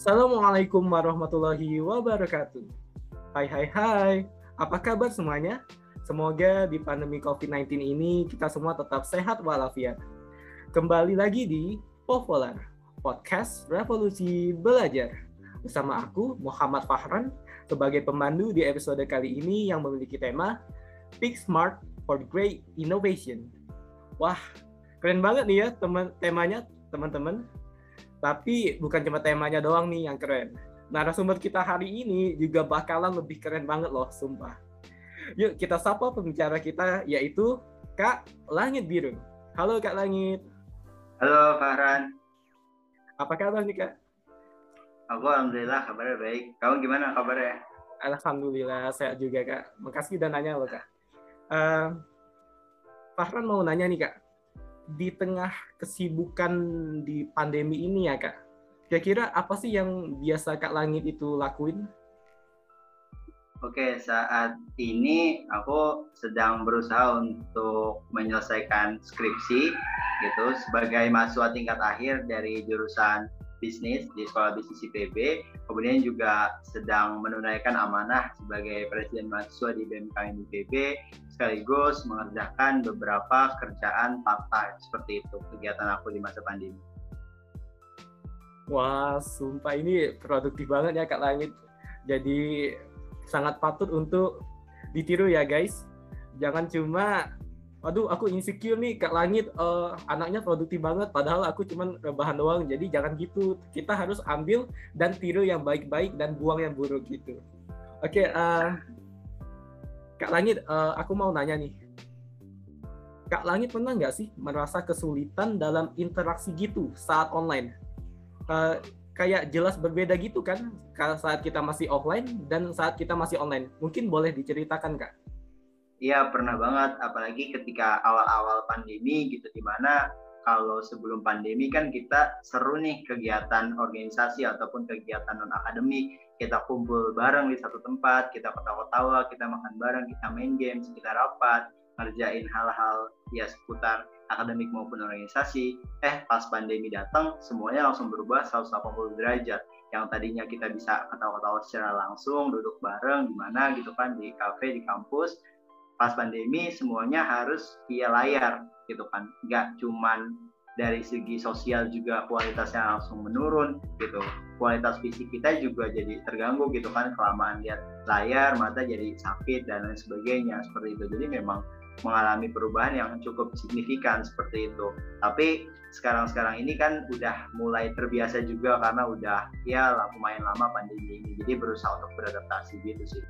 Assalamualaikum warahmatullahi wabarakatuh. Hai hai hai, apa kabar semuanya? Semoga di pandemi COVID-19 ini kita semua tetap sehat walafiat. Kembali lagi di Popolar, Podcast Revolusi Belajar. Bersama aku, Muhammad Fahran, sebagai pemandu di episode kali ini yang memiliki tema Pick Smart for Great Innovation. Wah, keren banget nih ya teman temanya teman-teman. Tapi bukan cuma temanya doang nih yang keren. Narasumber kita hari ini juga bakalan lebih keren banget loh, sumpah. Yuk kita sapa pembicara kita yaitu Kak Langit Biru. Halo Kak Langit. Halo Farhan. Apa kabar nih Kak? Aku alhamdulillah kabarnya baik. Kamu gimana kabarnya? Alhamdulillah sehat juga Kak. Makasih udah nanya loh Kak. Uh, Farhan mau nanya nih Kak. Di tengah kesibukan di pandemi ini ya Kak. Kira-kira apa sih yang biasa Kak Langit itu lakuin? Oke, saat ini aku sedang berusaha untuk menyelesaikan skripsi gitu sebagai mahasiswa tingkat akhir dari jurusan bisnis di Sekolah Bisnis IPB. Kemudian juga sedang menunaikan amanah sebagai presiden mahasiswa di BMKM IPB sekaligus mengerjakan beberapa kerjaan part-time seperti itu kegiatan aku di masa pandemi. Wah, sumpah ini produktif banget ya Kak Langit. Jadi sangat patut untuk ditiru ya guys. Jangan cuma aduh aku insecure nih Kak Langit uh, anaknya produktif banget padahal aku cuma rebahan doang. Jadi jangan gitu. Kita harus ambil dan tiru yang baik-baik dan buang yang buruk gitu. Oke, okay, uh, eh, Kak Langit, uh, aku mau nanya nih. Kak Langit pernah nggak sih merasa kesulitan dalam interaksi gitu saat online? Uh, kayak jelas berbeda gitu kan saat kita masih offline dan saat kita masih online. Mungkin boleh diceritakan kak? Iya pernah banget, apalagi ketika awal-awal pandemi gitu, di mana kalau sebelum pandemi kan kita seru nih kegiatan organisasi ataupun kegiatan non akademik, kita kumpul bareng di satu tempat, kita ketawa-tawa, kita makan bareng, kita main games, kita rapat, ngerjain hal-hal ya seputar akademik maupun organisasi, eh pas pandemi datang semuanya langsung berubah 180 derajat. Yang tadinya kita bisa ketawa-ketawa secara langsung, duduk bareng di mana gitu kan di kafe di kampus, pas pandemi semuanya harus via layar gitu kan. Nggak cuman dari segi sosial juga kualitasnya langsung menurun gitu. Kualitas fisik kita juga jadi terganggu gitu kan kelamaan lihat layar, mata jadi sakit dan lain sebagainya seperti itu. Jadi memang mengalami perubahan yang cukup signifikan seperti itu. Tapi sekarang-sekarang ini kan udah mulai terbiasa juga karena udah ya lumayan lama pandemi ini. Jadi berusaha untuk beradaptasi gitu sih.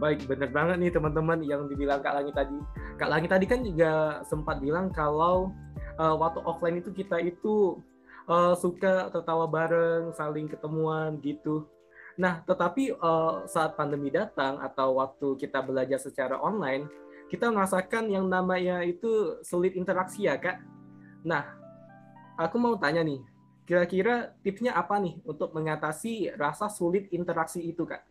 Baik, benar banget nih teman-teman yang dibilang Kak Langit tadi. Kak Langit tadi kan juga sempat bilang kalau uh, waktu offline itu kita itu uh, suka tertawa bareng, saling ketemuan gitu. Nah, tetapi uh, saat pandemi datang atau waktu kita belajar secara online, kita merasakan yang namanya itu sulit interaksi ya, Kak. Nah, aku mau tanya nih, kira-kira tipsnya apa nih untuk mengatasi rasa sulit interaksi itu, Kak?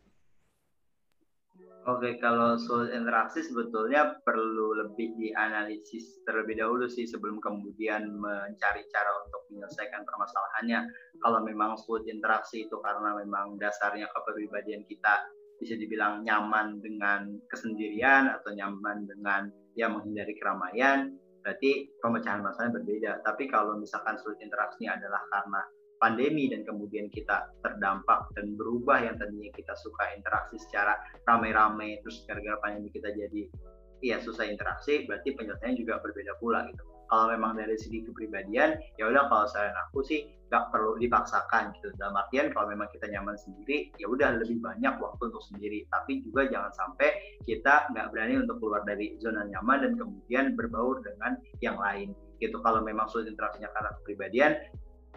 Oke, kalau sulit interaksi sebetulnya perlu lebih dianalisis terlebih dahulu sih sebelum kemudian mencari cara untuk menyelesaikan permasalahannya. Kalau memang sulit interaksi itu karena memang dasarnya kepribadian kita bisa dibilang nyaman dengan kesendirian atau nyaman dengan ya menghindari keramaian, berarti pemecahan masalahnya berbeda. Tapi kalau misalkan sulit interaksi adalah karena pandemi dan kemudian kita terdampak dan berubah yang tadinya kita suka interaksi secara ramai-ramai terus gara-gara pandemi kita jadi ya susah interaksi berarti penyelesaiannya juga berbeda pula gitu. Kalau memang dari segi kepribadian ya udah kalau saran aku sih nggak perlu dipaksakan gitu. Dalam artian kalau memang kita nyaman sendiri ya udah lebih banyak waktu untuk sendiri. Tapi juga jangan sampai kita nggak berani untuk keluar dari zona nyaman dan kemudian berbaur dengan yang lain. Gitu kalau memang sulit interaksinya karena kepribadian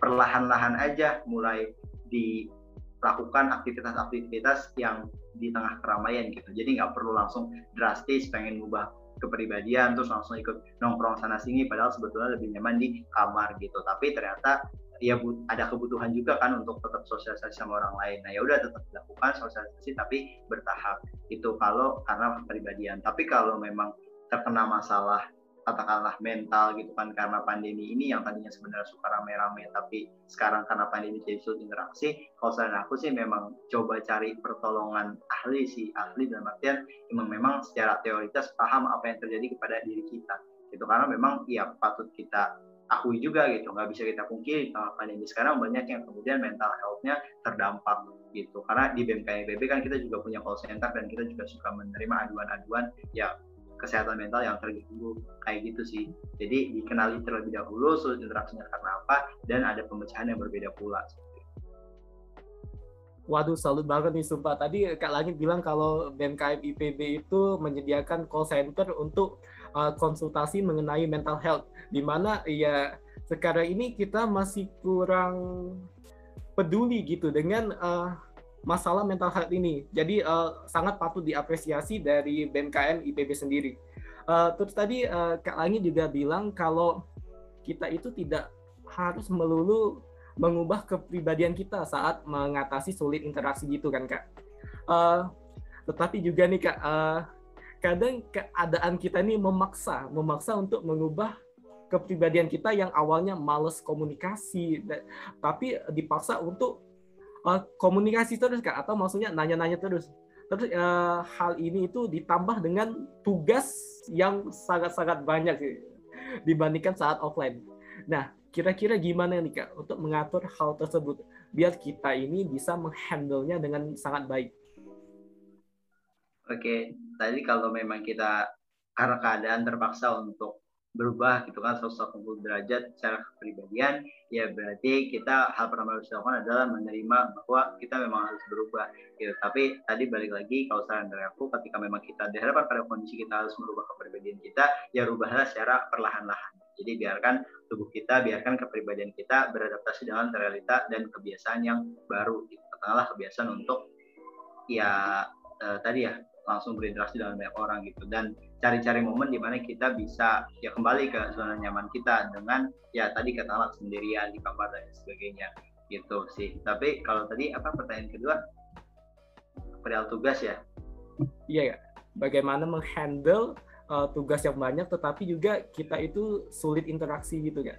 perlahan-lahan aja mulai dilakukan aktivitas-aktivitas yang di tengah keramaian gitu. Jadi nggak perlu langsung drastis pengen mengubah kepribadian terus langsung ikut nongkrong sana sini padahal sebetulnya lebih nyaman di kamar gitu. Tapi ternyata ya ada kebutuhan juga kan untuk tetap sosialisasi sama orang lain. Nah ya udah tetap dilakukan sosialisasi tapi bertahap itu kalau karena kepribadian. Tapi kalau memang terkena masalah katakanlah mental gitu kan karena pandemi ini yang tadinya sebenarnya suka rame-rame tapi sekarang karena pandemi jadi sulit interaksi kalau saran aku sih memang coba cari pertolongan ahli sih ahli dalam artian memang memang secara teoritis paham apa yang terjadi kepada diri kita gitu. Karena memang ya patut kita akui juga gitu nggak bisa kita pungkiri kalau pandemi sekarang banyak yang kemudian mental health-nya terdampak gitu. Karena di BMKM BB kan kita juga punya call center dan kita juga suka menerima aduan-aduan ya kesehatan mental yang terganggu kayak gitu sih. Jadi dikenali terlebih dahulu sulit interaksinya karena apa dan ada pemecahan yang berbeda pula. Waduh, salut banget nih sumpah. Tadi Kak Langit bilang kalau BMKM IPB itu menyediakan call center untuk uh, konsultasi mengenai mental health. Di mana ya sekarang ini kita masih kurang peduli gitu dengan uh, masalah mental health ini. Jadi uh, sangat patut diapresiasi dari BMKM IPB sendiri. Uh, terus tadi uh, Kak Langi juga bilang kalau kita itu tidak harus melulu mengubah kepribadian kita saat mengatasi sulit interaksi gitu kan Kak. Uh, tetapi juga nih Kak, uh, kadang keadaan kita ini memaksa, memaksa untuk mengubah kepribadian kita yang awalnya males komunikasi, tapi dipaksa untuk uh, komunikasi terus kak atau maksudnya nanya-nanya terus terus uh, hal ini itu ditambah dengan tugas yang sangat-sangat banyak sih dibandingkan saat offline. Nah, kira-kira gimana nih Kak untuk mengatur hal tersebut biar kita ini bisa menghandle-nya dengan sangat baik? Oke, tadi kalau memang kita karena keadaan terpaksa untuk berubah gitu kan 180 derajat secara kepribadian ya berarti kita hal pertama harus dilakukan adalah menerima bahwa kita memang harus berubah gitu tapi tadi balik lagi kalau saran dari aku ketika memang kita dihadapkan pada kondisi kita harus merubah kepribadian kita ya rubahlah secara perlahan-lahan jadi biarkan tubuh kita biarkan kepribadian kita beradaptasi dengan realita dan kebiasaan yang baru gitu. katakanlah kebiasaan untuk ya eh, tadi ya langsung berinteraksi dengan banyak orang gitu. Dan cari-cari momen di mana kita bisa ya kembali ke zona nyaman kita dengan ya tadi katakanlah sendirian di kamar dan sebagainya gitu sih. Tapi kalau tadi apa pertanyaan kedua? Perihal tugas ya? Iya ya. Bagaimana menghandle uh, tugas yang banyak tetapi juga kita itu sulit interaksi gitu kan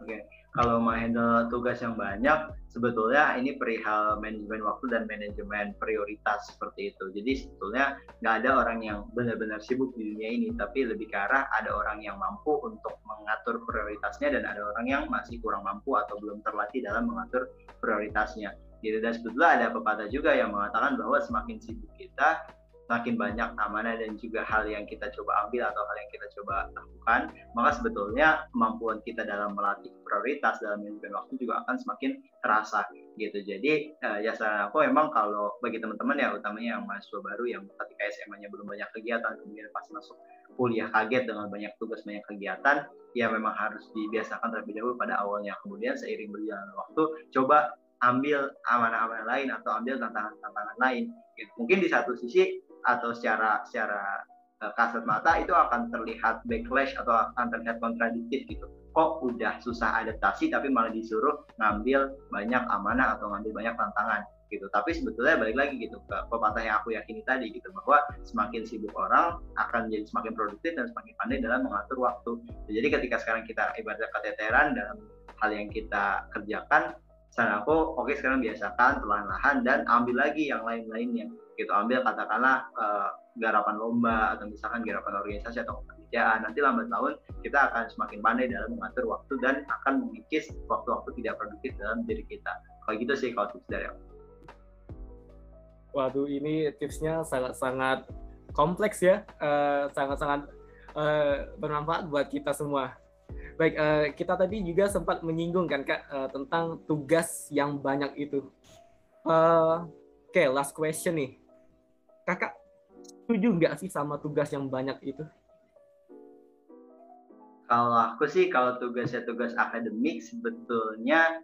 oke. okay kalau menghandle tugas yang banyak, sebetulnya ini perihal manajemen waktu dan manajemen prioritas seperti itu. Jadi sebetulnya nggak ada orang yang benar-benar sibuk di dunia ini, tapi lebih ke arah ada orang yang mampu untuk mengatur prioritasnya dan ada orang yang masih kurang mampu atau belum terlatih dalam mengatur prioritasnya. Gitu. Dan sebetulnya ada pepatah juga yang mengatakan bahwa semakin sibuk kita, makin banyak amanah dan juga hal yang kita coba ambil atau hal yang kita coba lakukan, maka sebetulnya kemampuan kita dalam melatih prioritas dalam manajemen waktu juga akan semakin terasa gitu. Jadi uh, ya saran aku memang kalau bagi teman-teman ya utamanya yang mahasiswa baru yang ketika SMA-nya belum banyak kegiatan kemudian pas masuk kuliah kaget dengan banyak tugas banyak kegiatan ya memang harus dibiasakan terlebih dahulu pada awalnya kemudian seiring berjalan waktu coba ambil amanah-amanah lain atau ambil tantangan-tantangan lain gitu. mungkin di satu sisi atau secara secara uh, kasat mata itu akan terlihat backlash atau akan terlihat kontradiktif gitu. Kok udah susah adaptasi tapi malah disuruh ngambil banyak amanah atau ngambil banyak tantangan gitu. Tapi sebetulnya balik lagi gitu ke pepatah yang aku yakini tadi gitu bahwa semakin sibuk orang akan menjadi semakin produktif dan semakin pandai dalam mengatur waktu. Jadi ketika sekarang kita ibarat keteteran dalam hal yang kita kerjakan, saran aku oke okay, sekarang biasakan perlahan-lahan dan ambil lagi yang lain-lainnya. Gitu ambil katakanlah uh, garapan lomba atau misalkan garapan organisasi atau pekerjaan nanti lambat tahun kita akan semakin pandai dalam mengatur waktu dan akan mengikis waktu-waktu tidak produktif dalam diri kita. Kalau gitu sih kalau tips dari aku. Waduh ini tipsnya sangat-sangat kompleks ya. Eh, sangat-sangat uh, uh, bermanfaat buat kita semua baik uh, kita tadi juga sempat menyinggung kan kak uh, tentang tugas yang banyak itu uh, oke okay, last question nih kakak setuju nggak sih sama tugas yang banyak itu? Kalau aku sih kalau tugasnya tugas akademik sebetulnya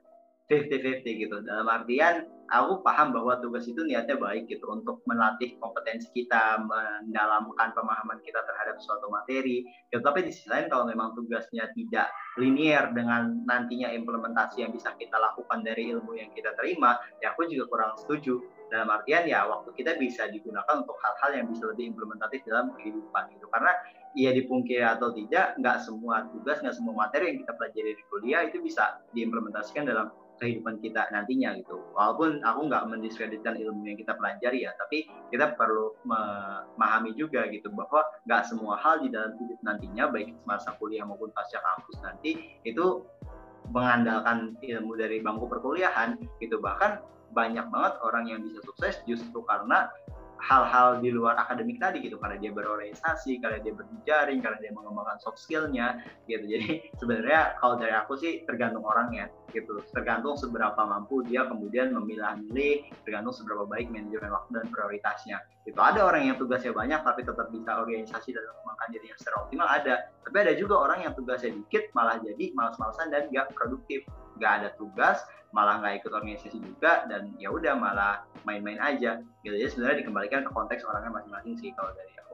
50-50 gitu. Dalam artian aku paham bahwa tugas itu niatnya baik gitu untuk melatih kompetensi kita, mendalamkan pemahaman kita terhadap suatu materi. Gitu. Tapi di sisi lain kalau memang tugasnya tidak linier dengan nantinya implementasi yang bisa kita lakukan dari ilmu yang kita terima, ya aku juga kurang setuju dalam artian ya waktu kita bisa digunakan untuk hal-hal yang bisa lebih implementatif dalam kehidupan gitu karena ia dipungkiri atau tidak nggak semua tugas nggak semua materi yang kita pelajari di kuliah itu bisa diimplementasikan dalam kehidupan kita nantinya gitu. Walaupun aku nggak mendiskreditkan ilmu yang kita pelajari ya, tapi kita perlu memahami juga gitu bahwa nggak semua hal di dalam hidup nantinya baik semasa kuliah maupun pasca kampus nanti itu mengandalkan ilmu dari bangku perkuliahan gitu. Bahkan banyak banget orang yang bisa sukses justru karena hal-hal di luar akademik tadi gitu. Karena dia berorientasi karena dia berjejaring karena dia mengembangkan soft skillnya gitu. Jadi sebenarnya kalau dari aku sih tergantung orangnya gitu. Tergantung seberapa mampu dia kemudian memilah-milih tergantung seberapa baik manajemen waktu dan prioritasnya. Itu ada orang yang tugasnya banyak tapi tetap bisa organisasi dan mengembangkan dirinya secara optimal ada. Tapi ada juga orang yang tugasnya dikit malah jadi malas-malasan dan gak produktif. Gak ada tugas malah nggak ikut organisasi juga dan ya udah malah main-main aja. Gitu. Jadi sebenarnya dikembalikan ke konteks orangnya masing-masing sih kalau dari aku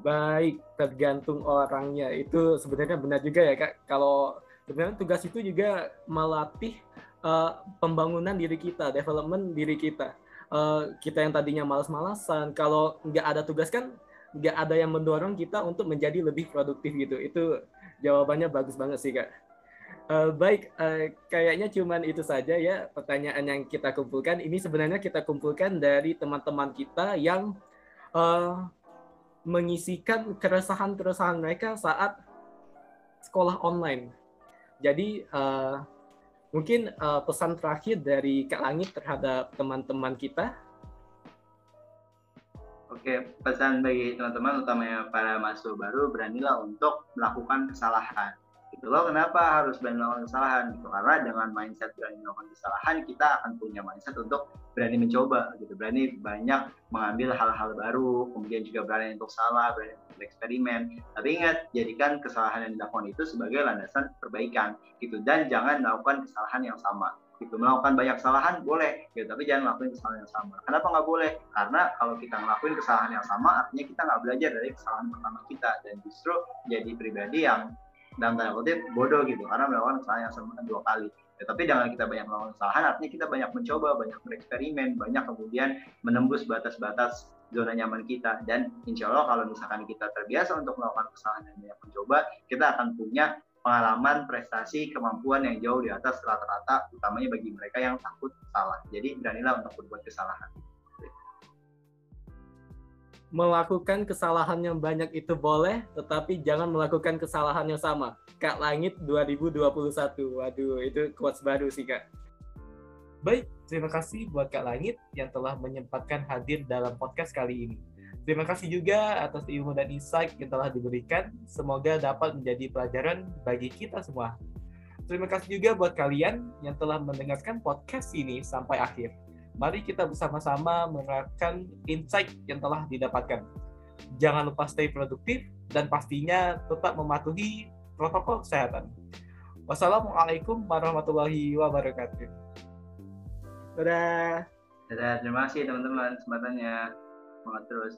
baik tergantung orangnya. Itu sebenarnya benar juga ya kak. Kalau sebenarnya tugas itu juga melatih uh, pembangunan diri kita development diri kita. Uh, kita yang tadinya malas-malasan kalau nggak ada tugas kan nggak ada yang mendorong kita untuk menjadi lebih produktif gitu. Itu jawabannya bagus banget sih kak. Uh, baik, uh, kayaknya cuman itu saja ya pertanyaan yang kita kumpulkan. Ini sebenarnya kita kumpulkan dari teman-teman kita yang uh, mengisikan keresahan-keresahan mereka saat sekolah online. Jadi uh, mungkin uh, pesan terakhir dari Kak Langit terhadap teman-teman kita. Oke, pesan bagi teman-teman utamanya para mahasiswa baru beranilah untuk melakukan kesalahan gitu loh kenapa harus berani melakukan kesalahan gitu karena dengan mindset berani melakukan kesalahan kita akan punya mindset untuk berani mencoba gitu berani banyak mengambil hal-hal baru kemudian juga berani untuk salah berani untuk eksperimen tapi ingat jadikan kesalahan yang dilakukan itu sebagai landasan perbaikan gitu dan jangan melakukan kesalahan yang sama gitu. Melakukan banyak kesalahan boleh gitu tapi jangan melakukan kesalahan yang sama. Kenapa nggak boleh? Karena kalau kita ngelakuin kesalahan yang sama artinya kita nggak belajar dari kesalahan pertama kita dan justru jadi pribadi yang dalam tanda kutip bodoh gitu karena melakukan kesalahan yang sama dua kali ya, tapi jangan kita banyak melakukan kesalahan artinya kita banyak mencoba banyak bereksperimen banyak kemudian menembus batas-batas zona nyaman kita. Dan insya Allah kalau misalkan kita terbiasa untuk melakukan kesalahan dan banyak mencoba kita akan punya pengalaman prestasi kemampuan yang jauh di atas rata-rata utamanya bagi mereka yang takut salah. Jadi beranilah untuk berbuat kesalahan melakukan kesalahan yang banyak itu boleh, tetapi jangan melakukan kesalahan yang sama. Kak Langit 2021. Waduh, itu quotes baru sih, Kak. Baik, terima kasih buat Kak Langit yang telah menyempatkan hadir dalam podcast kali ini. Terima kasih juga atas ilmu dan insight yang telah diberikan. Semoga dapat menjadi pelajaran bagi kita semua. Terima kasih juga buat kalian yang telah mendengarkan podcast ini sampai akhir mari kita bersama-sama menerapkan insight yang telah didapatkan. Jangan lupa stay produktif dan pastinya tetap mematuhi protokol kesehatan. Wassalamualaikum warahmatullahi wabarakatuh. Dadah. Dadah, terima kasih teman-teman kesempatannya. Semangat terus.